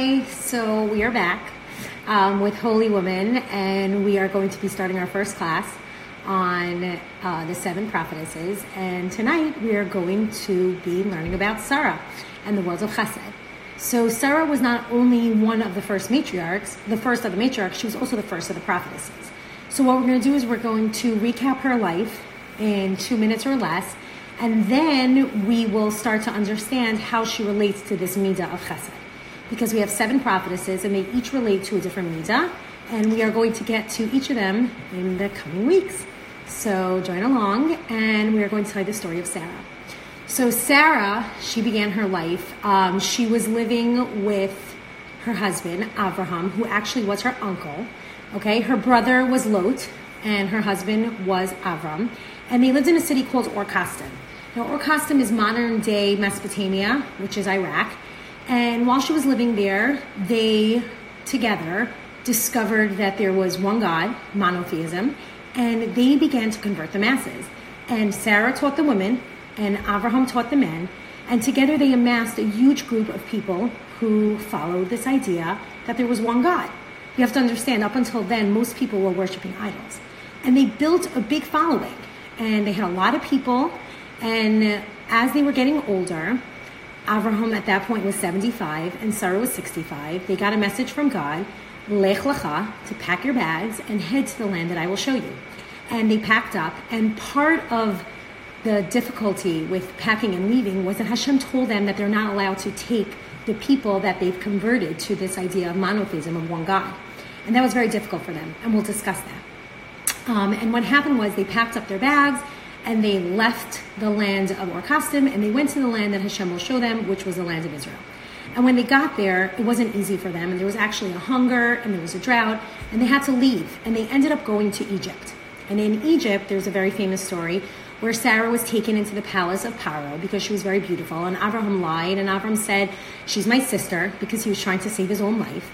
So we are back um, with Holy Woman, and we are going to be starting our first class on uh, the seven prophetesses. And tonight we are going to be learning about Sarah and the world of Chesed. So Sarah was not only one of the first matriarchs, the first of the matriarchs, she was also the first of the prophetesses. So what we're going to do is we're going to recap her life in two minutes or less, and then we will start to understand how she relates to this midah of Chesed because we have seven prophetesses and they each relate to a different midah, and we are going to get to each of them in the coming weeks. So join along, and we are going to tell you the story of Sarah. So Sarah, she began her life. Um, she was living with her husband Abraham, who actually was her uncle. Okay, her brother was Lot, and her husband was Avram, and they lived in a city called Or Kasdim. Now, Or Kasdim is modern day Mesopotamia, which is Iraq and while she was living there, they together discovered that there was one God, monotheism, and they began to convert the masses. And Sarah taught the women, and Abraham taught the men, and together they amassed a huge group of people who followed this idea that there was one God. You have to understand, up until then, most people were worshiping idols. And they built a big following, and they had a lot of people. And as they were getting older, Avraham at that point was 75 and Sarah was 65. They got a message from God, Lech Lecha, to pack your bags and head to the land that I will show you. And they packed up, and part of the difficulty with packing and leaving was that Hashem told them that they're not allowed to take the people that they've converted to this idea of monotheism of one God. And that was very difficult for them, and we'll discuss that. Um, and what happened was they packed up their bags and they left the land of Or and they went to the land that Hashem will show them, which was the land of Israel. And when they got there, it wasn't easy for them, and there was actually a hunger and there was a drought, and they had to leave, and they ended up going to Egypt. And in Egypt, there's a very famous story where Sarah was taken into the palace of Paro because she was very beautiful, and Abraham lied, and Abraham said, She's my sister, because he was trying to save his own life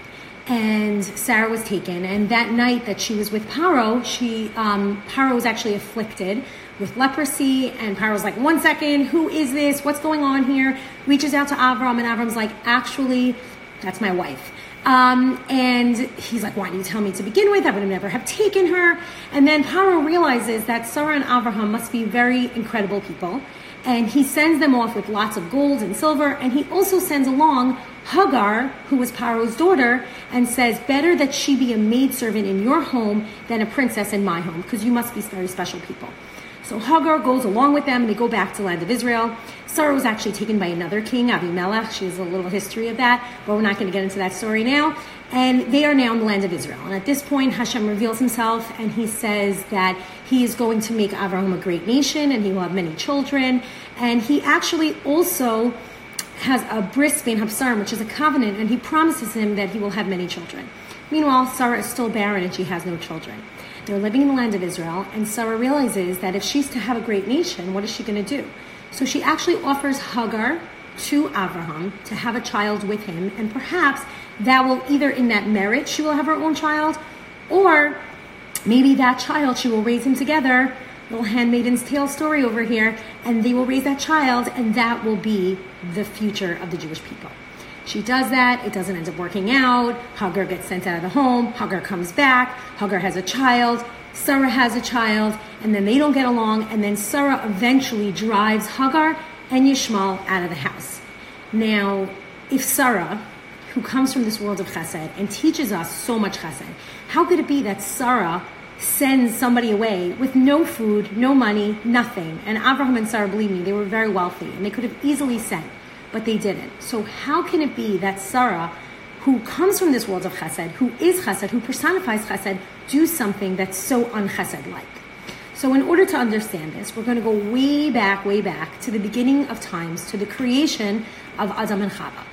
and Sarah was taken. And that night that she was with Paro, she um, Paro was actually afflicted with leprosy. And Paro's like, one second, who is this? What's going on here? Reaches out to Avram, and Avram's like, actually, that's my wife. Um, and he's like, why did you tell me to begin with? I would have never have taken her. And then Paro realizes that Sarah and Avraham must be very incredible people. And he sends them off with lots of gold and silver. And he also sends along Hagar, who was Paro's daughter, and says, Better that she be a maidservant in your home than a princess in my home, because you must be very special people. So Hagar goes along with them, and they go back to land of Israel. Sarah was actually taken by another king, Abimelech. She has a little history of that, but we're not going to get into that story now. And they are now in the land of Israel. And at this point, Hashem reveals himself, and he says that he is going to make Abraham a great nation, and he will have many children. And he actually also has a bris ben Habsarim, which is a covenant, and he promises him that he will have many children. Meanwhile, Sarah is still barren and she has no children. They're living in the land of Israel, and Sarah realizes that if she's to have a great nation, what is she going to do? So she actually offers Hagar to Abraham to have a child with him, and perhaps that will either in that marriage she will have her own child, or maybe that child she will raise him together little handmaiden's tale story over here, and they will raise that child, and that will be the future of the Jewish people. She does that, it doesn't end up working out. Hagar gets sent out of the home, Hagar comes back, Hagar has a child, Sarah has a child, and then they don't get along, and then Sarah eventually drives Hagar and Yishmael out of the house. Now, if Sarah, who comes from this world of chesed and teaches us so much chesed, how could it be that Sarah sends somebody away with no food, no money, nothing. And Abraham and Sarah, believe me, they were very wealthy and they could have easily sent, but they didn't. So how can it be that Sarah, who comes from this world of chesed, who is chesed, who personifies chesed, do something that's so unchesed like? So in order to understand this, we're going to go way back, way back to the beginning of times, to the creation of Adam and Chava.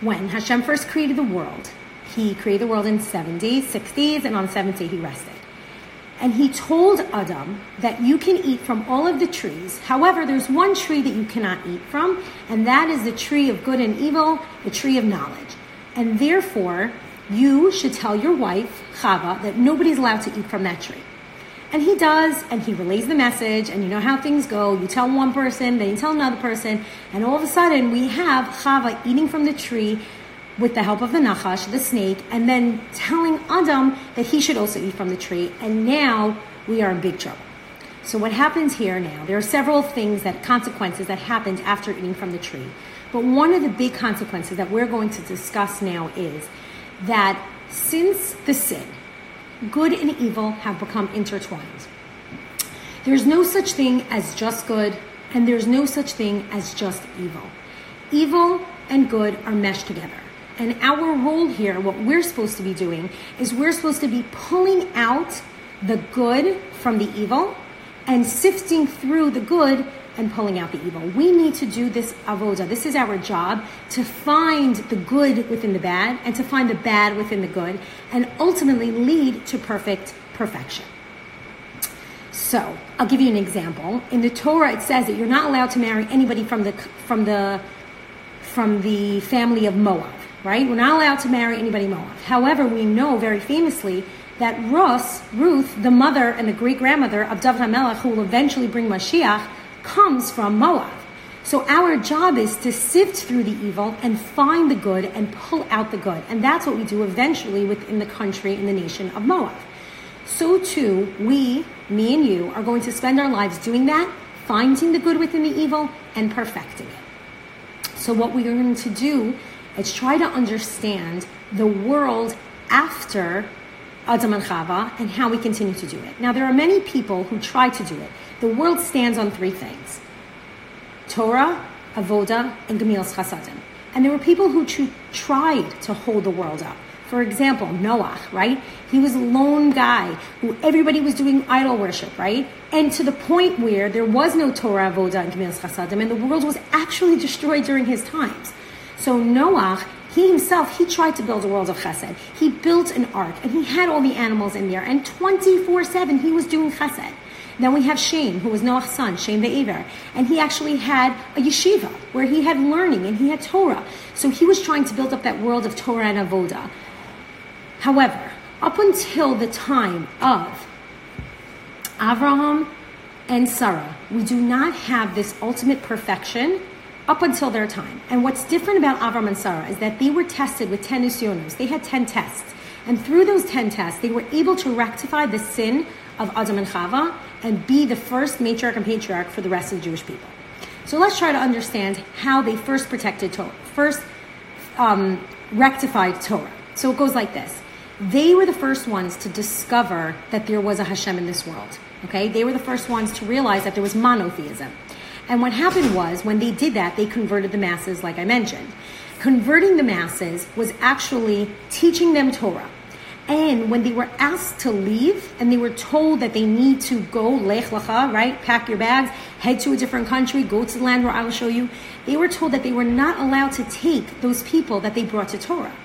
When Hashem first created the world, he created the world in seven days, six days, and on seventh day he rested. And he told Adam that you can eat from all of the trees. However, there's one tree that you cannot eat from, and that is the tree of good and evil, the tree of knowledge. And therefore, you should tell your wife, Chava, that nobody's allowed to eat from that tree. And he does, and he relays the message, and you know how things go. You tell one person, then you tell another person, and all of a sudden we have Chava eating from the tree with the help of the Nachash, the snake, and then telling Adam that he should also eat from the tree. And now we are in big trouble. So what happens here now? There are several things that consequences that happened after eating from the tree. But one of the big consequences that we're going to discuss now is that since the sin, good and evil have become intertwined. There's no such thing as just good, and there's no such thing as just evil. Evil and good are meshed together. And our role here, what we're supposed to be doing, is we're supposed to be pulling out the good from the evil and sifting through the good and pulling out the evil. We need to do this avoda. This is our job to find the good within the bad and to find the bad within the good and ultimately lead to perfect perfection. So, I'll give you an example. In the Torah it says that you're not allowed to marry anybody from the from the from the family of Moab, right? We're not allowed to marry anybody Moab. However, we know very famously that Ruth, Ruth, the mother and the great grandmother of David HaMelech, who will eventually bring Mashiach, comes from Moab. So our job is to sift through the evil and find the good and pull out the good. And that's what we do eventually within the country and the nation of Moab. So too, we, me and you, are going to spend our lives doing that, finding the good within the evil and perfecting it. So what we are going to do is try to understand the world after Adam and Chava and how we continue to do it. Now, there are many people who try to do it. The world stands on three things Torah, Avoda, and Gemilas Chasadim. And there were people who tr- tried to hold the world up. For example, Noah, right? He was a lone guy who everybody was doing idol worship, right? And to the point where there was no Torah, Avoda, and Gemilas Chasadim, and the world was actually destroyed during his times. So Noah, he himself, he tried to build a world of chesed. He built an ark, and he had all the animals in there, and 24-7 he was doing chesed. Then we have Shem, who was Noah's son, Shem the Aver. And he actually had a yeshiva where he had learning and he had Torah. So he was trying to build up that world of Torah and Avoda. However, up until the time of Avraham and Sarah, we do not have this ultimate perfection up until their time. And what's different about Avram and Sarah is that they were tested with 10 nisyonos. They had 10 tests. And through those 10 tests, they were able to rectify the sin of Adam and Chava and be the first matriarch and patriarch for the rest of the Jewish people. So let's try to understand how they first protected Torah, first um, rectified Torah. So it goes like this. They were the first ones to discover that there was a Hashem in this world. Okay? They were the first ones to realize that there was monotheism. And what happened was, when they did that, they converted the masses, like I mentioned. Converting the masses was actually teaching them Torah. And when they were asked to leave and they were told that they need to go, lech lacha, right? Pack your bags, head to a different country, go to the land where I will show you. They were told that they were not allowed to take those people that they brought to Torah.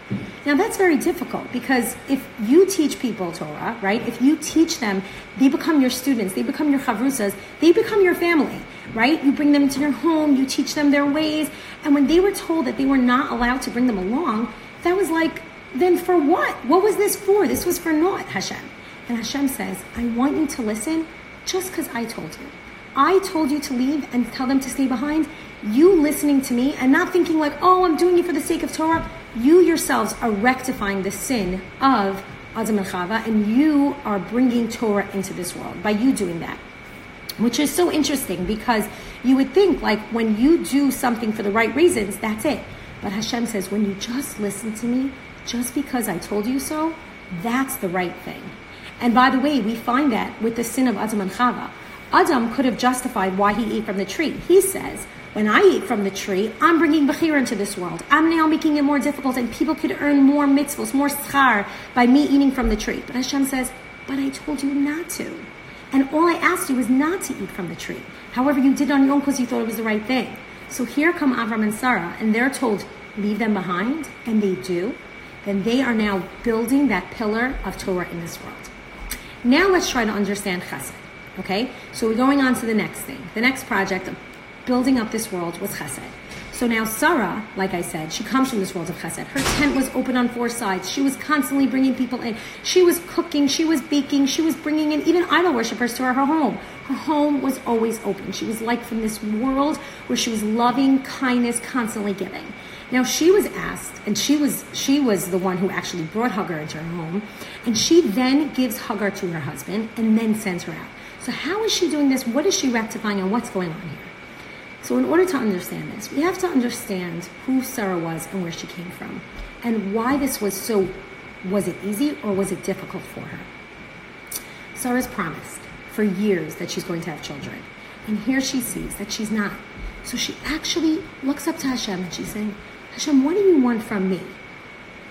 Now that's very difficult because if you teach people Torah, right? If you teach them, they become your students, they become your chavrusas, they become your family, right? You bring them to your home, you teach them their ways. And when they were told that they were not allowed to bring them along, that was like, then for what? What was this for? This was for naught, Hashem. And Hashem says, I want you to listen just because I told you. I told you to leave and tell them to stay behind. You listening to me and not thinking like, oh, I'm doing it for the sake of Torah. You yourselves are rectifying the sin of Adam and Chava, and you are bringing Torah into this world by you doing that. Which is so interesting because you would think like when you do something for the right reasons, that's it. But Hashem says, when you just listen to me, just because I told you so, that's the right thing. And by the way, we find that with the sin of Adam and Chava. Adam could have justified why he ate from the tree. He says, when I eat from the tree, I'm bringing Bechira into this world. I'm now making it more difficult and people could earn more mitzvahs, more schar by me eating from the tree. But Hashem says, but I told you not to. And all I asked you was not to eat from the tree. However, you did on your own because you thought it was the right thing. So here come Avram and Sarah, and they're told, leave them behind, and they do then they are now building that pillar of Torah in this world. Now let's try to understand chesed. Okay? So we're going on to the next thing. The next project of building up this world was chesed. So now Sarah, like I said, she comes from this world of chesed. Her tent was open on four sides. She was constantly bringing people in. She was cooking. She was baking. She was bringing in even idol worshippers to her, home. Her home was always open. She was like from this world where she was loving, kindness, constantly giving. Now she was asked, and she was she was the one who actually brought Hagar into her home, and she then gives Hagar to her husband and then sends her out. So how is she doing this? What is she rectifying, and what's going on here? So, in order to understand this, we have to understand who Sarah was and where she came from, and why this was so. Was it easy or was it difficult for her? Sarah's promised for years that she's going to have children, and here she sees that she's not. So she actually looks up to Hashem and she's saying, Hashem, what do you want from me?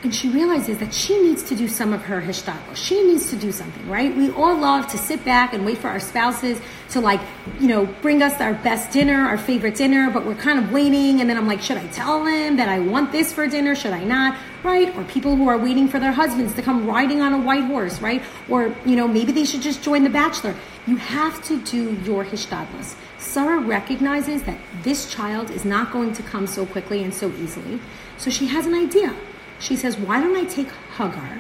And she realizes that she needs to do some of her hishtadlus. She needs to do something, right? We all love to sit back and wait for our spouses to like, you know, bring us our best dinner, our favorite dinner, but we're kind of waiting. And then I'm like, should I tell them that I want this for dinner? Should I not? Right? Or people who are waiting for their husbands to come riding on a white horse, right? Or, you know, maybe they should just join the bachelor. You have to do your hishtadlus. Sarah recognizes that this child is not going to come so quickly and so easily. So she has an idea she says, Why don't I take Hagar,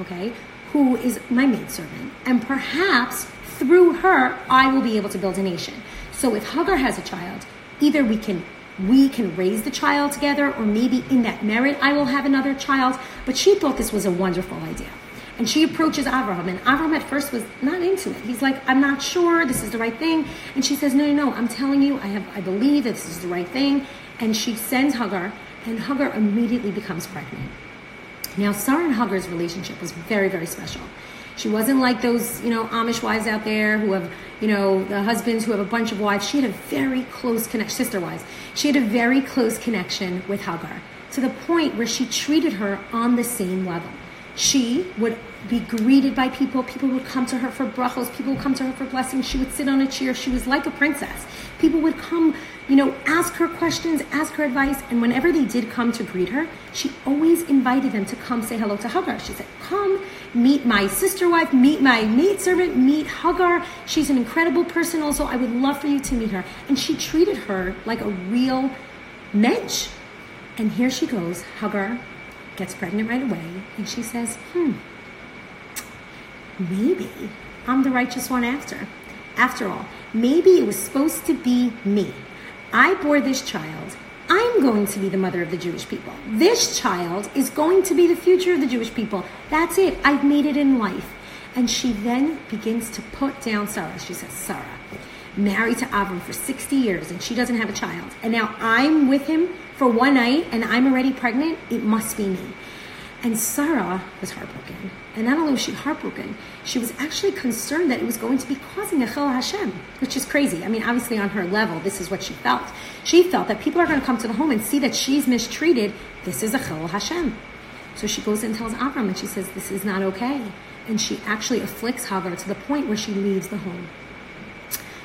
okay, who is my maidservant, and perhaps through her I will be able to build a nation. So if Hagar has a child, either we can we can raise the child together, or maybe in that merit I will have another child. But she thought this was a wonderful idea. And she approaches Avraham, and Avraham at first was not into it. He's like, I'm not sure this is the right thing. And she says, No, no, no, I'm telling you, I have I believe that this is the right thing. And she sends Hagar, and Hagar immediately becomes pregnant. Now, Sarah and Hagar's relationship was very, very special. She wasn't like those, you know, Amish wives out there who have, you know, the husbands who have a bunch of wives. She had a very close connection, sister wives. She had a very close connection with Hagar to the point where she treated her on the same level. She would be greeted by people. People would come to her for brachos. People would come to her for blessings. She would sit on a chair. She was like a princess. People would come, you know, ask her questions, ask her advice. And whenever they did come to greet her, she always invited them to come say hello to Hagar. She said, Come, meet my sister wife, meet my maidservant, meet Hagar. She's an incredible person, also. I would love for you to meet her. And she treated her like a real mensch. And here she goes. Hagar gets pregnant right away. And she says, Hmm maybe I'm the righteous one after. After all, maybe it was supposed to be me. I bore this child. I'm going to be the mother of the Jewish people. This child is going to be the future of the Jewish people. That's it. I've made it in life. And she then begins to put down Sarah. She says, Sarah, married to Avram for 60 years and she doesn't have a child. And now I'm with him for one night and I'm already pregnant. It must be me. And Sarah was heartbroken. And not only was she heartbroken, she was actually concerned that it was going to be causing a chil Hashem, which is crazy. I mean, obviously on her level, this is what she felt. She felt that people are going to come to the home and see that she's mistreated. This is a chil Hashem. So she goes and tells Avram, and she says, "This is not okay." And she actually afflicts Hagar to the point where she leaves the home.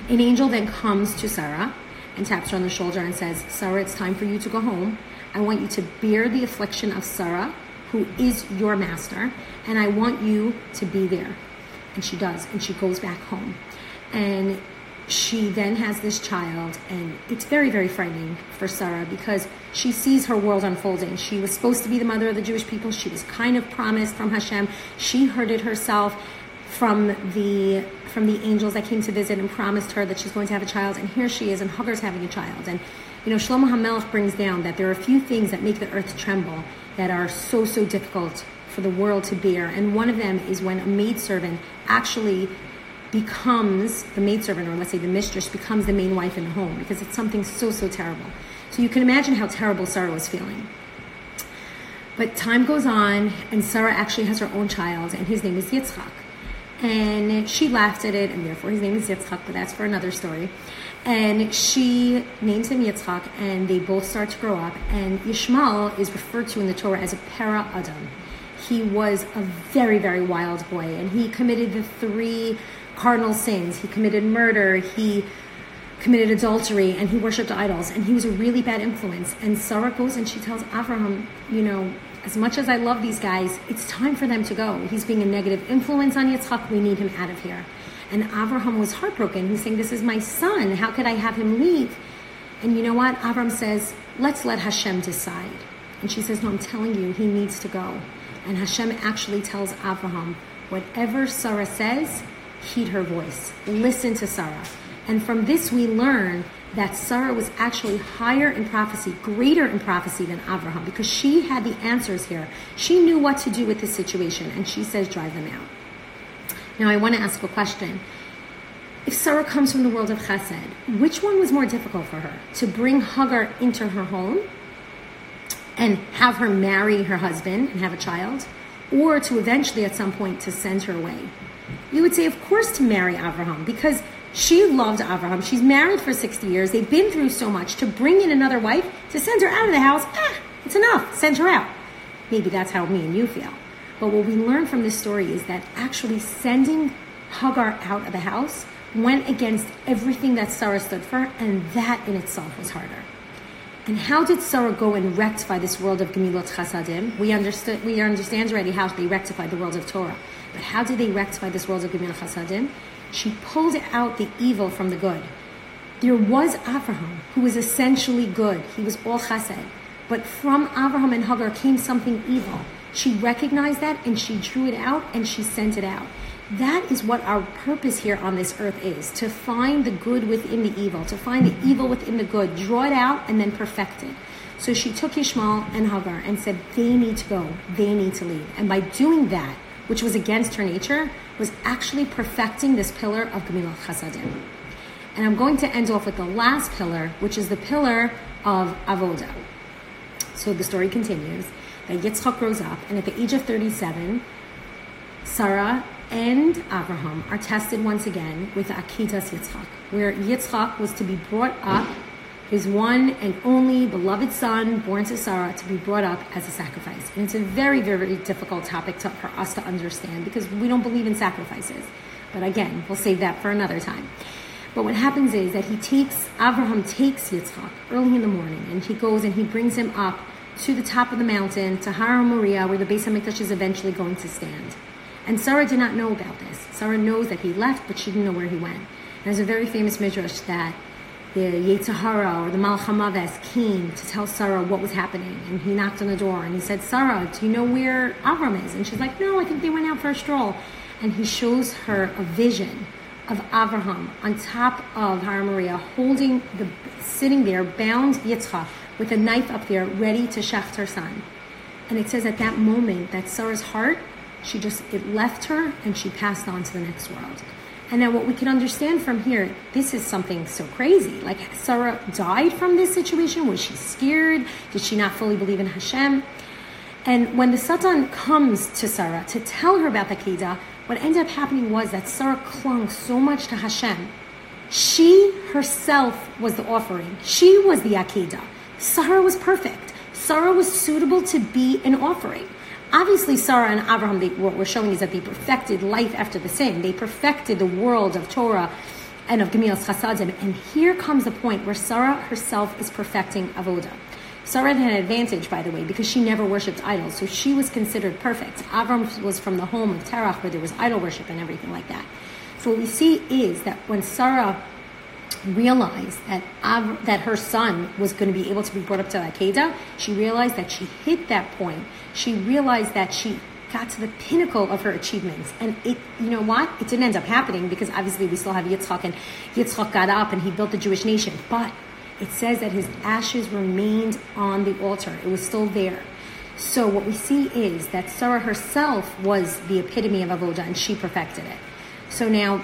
An angel then comes to Sarah and taps her on the shoulder and says, "Sarah, it's time for you to go home. I want you to bear the affliction of Sarah." Who is your master, and I want you to be there. And she does, and she goes back home. And she then has this child, and it's very, very frightening for Sarah because she sees her world unfolding. She was supposed to be the mother of the Jewish people. She was kind of promised from Hashem. She heard it herself from the from the angels that came to visit and promised her that she's going to have a child. And here she is, and Hagar's having a child. And you know, Shlomo HaMelech brings down that there are a few things that make the earth tremble that are so, so difficult for the world to bear. And one of them is when a maidservant actually becomes the maidservant, or let's say the mistress, becomes the main wife in the home because it's something so, so terrible. So you can imagine how terrible Sarah was feeling. But time goes on, and Sarah actually has her own child, and his name is Yitzchak. And she laughed at it, and therefore his name is Yitzchak, but that's for another story. And she names him Yitzchak, and they both start to grow up. And Yishmael is referred to in the Torah as a para Adam. He was a very, very wild boy, and he committed the three cardinal sins. He committed murder, he committed adultery, and he worshipped idols. And he was a really bad influence. And Sarah goes and she tells Abraham, you know, as much as I love these guys, it's time for them to go. He's being a negative influence on Yitzchak. We need him out of here. And Avraham was heartbroken. He's saying, This is my son. How could I have him leave? And you know what? Avram says, let's let Hashem decide. And she says, no, I'm telling you, he needs to go. And Hashem actually tells Avraham, whatever Sarah says, heed her voice. Listen to Sarah. And from this we learn that Sarah was actually higher in prophecy, greater in prophecy than Abraham, because she had the answers here. She knew what to do with this situation, and she says, drive them out. Now, I want to ask a question. If Sarah comes from the world of chesed, which one was more difficult for her? To bring Hagar into her home and have her marry her husband and have a child, or to eventually at some point to send her away? You would say, of course, to marry Abraham, because she loved Abraham. She's married for 60 years. They've been through so much. To bring in another wife, to send her out of the house, ah, it's enough. Send her out. Maybe that's how me and you feel. But what we learn from this story is that actually sending Hagar out of the house went against everything that Sarah stood for, and that in itself was harder. And how did Sarah go and rectify this world of Gemilot Chasadim? We understood, we understand already how they rectified the world of Torah. But how did they rectify this world of Gemilot Chasadim? She pulled out the evil from the good. There was Abraham, who was essentially good. He was all chesed. But from Abraham and Hagar came something evil. She recognized that and she drew it out and she sent it out. That is what our purpose here on this earth is to find the good within the evil, to find the evil within the good, draw it out, and then perfect it. So she took Ishmael and Hagar and said, They need to go, they need to leave. And by doing that, which was against her nature, was actually perfecting this pillar of Gemilah Chasadim. And I'm going to end off with the last pillar, which is the pillar of Avoda. So the story continues that Yitzchak grows up, and at the age of 37, Sarah and Abraham are tested once again with Akidas Yitzchak, where Yitzchak was to be brought up his one and only beloved son, born to Sarah, to be brought up as a sacrifice. And it's a very, very difficult topic to, for us to understand because we don't believe in sacrifices. But again, we'll save that for another time. But what happens is that he takes, Abraham takes Yitzchak early in the morning and he goes and he brings him up to the top of the mountain, to Har Moriah, where the Beis HaMikdash is eventually going to stand. And Sarah did not know about this. Sarah knows that he left, but she didn't know where he went. And there's a very famous midrash that the Yetzer Hara or the Malach HaMaves came to tell Sarah what was happening. And he knocked on the door and he said, Sarah, do you know where Avram is? And she's like, no, I think they went out for a stroll. And he shows her a vision of Avraham on top of Har Moriah, holding the, sitting there, bound Yitzchak with a knife up there, ready to shacht her son. And it says at that moment that Sarah's heart, she just, it left her and she passed on to the next world. And then what we can understand from here, this is something so crazy. Like Sarah died from this situation. Was she scared? Did she not fully believe in Hashem? And when the Satan comes to Sarah to tell her about the Kedah, what ended up happening was that Sarah clung so much to Hashem. She herself was the offering. She was the Akedah. Sarah was perfect. Sarah was suitable to be an offering. Obviously, Sarah and Abraham, they, what we're showing is that they perfected life after the sin. They perfected the world of Torah and of Gemilas Chasadim. And here comes the point where Sarah herself is perfecting Avodah. Sarah had an advantage, by the way, because she never worshipped idols, so she was considered perfect. Avram was from the home of Terach, where there was idol worship and everything like that. So what we see is that when Sarah realized that Av- that her son was going to be able to be brought up to Akedah, she realized that she hit that point. She realized that she got to the pinnacle of her achievements. And it, you know what? It didn't end up happening because obviously we still have Yitzchak, and Yitzchak got up and he built the Jewish nation. But it says that his ashes remained on the altar. It was still there. So what we see is that Sarah herself was the epitome of avodah, and she perfected it. So now,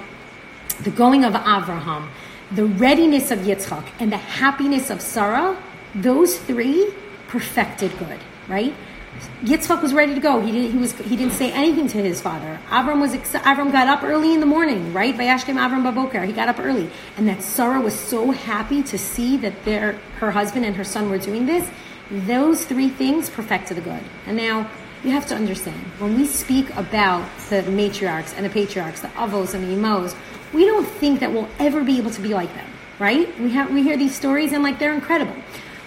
the going of Avraham, the readiness of Yitzchak, and the happiness of Sarah, those three perfected good, right? Yitzchak was ready to go. He didn't. He was. He didn't say anything to his father. Avram was. Avram got up early in the morning, right? Vayashkem Avram baboker. He got up early, and that Sarah was so happy to see that their her husband and her son were doing this. Those three things perfected the good. And now you have to understand when we speak about the matriarchs and the patriarchs, the avos and the imos, we don't think that we'll ever be able to be like them, right? We have we hear these stories and like they're incredible.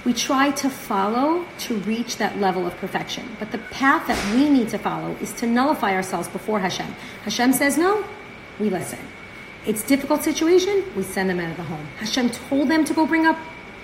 We try to follow to reach that level of perfection. But the path that we need to follow is to nullify ourselves before Hashem. Hashem says no, we listen. It's difficult situation, we send them out of the home. Hashem told them to go bring up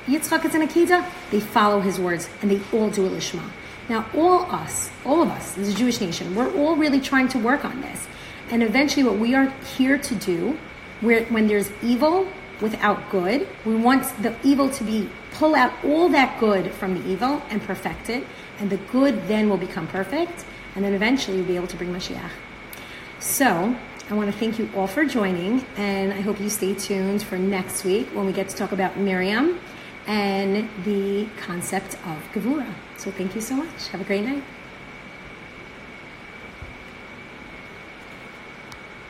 Yitzchak is an Akida, they follow his words and they all do a Lishma. Now, all us, all of us, as a Jewish nation, we're all really trying to work on this. And eventually, what we are here to do, where, when there's evil without good, we want the evil to be, pull out all that good from the evil and perfect it. And the good then will become perfect. And then eventually, we'll be able to bring Mashiach. So, I want to thank you all for joining, and I hope you stay tuned for next week when we get to talk about Miriam and the concept of Gevura. So thank you so much. Have a great night.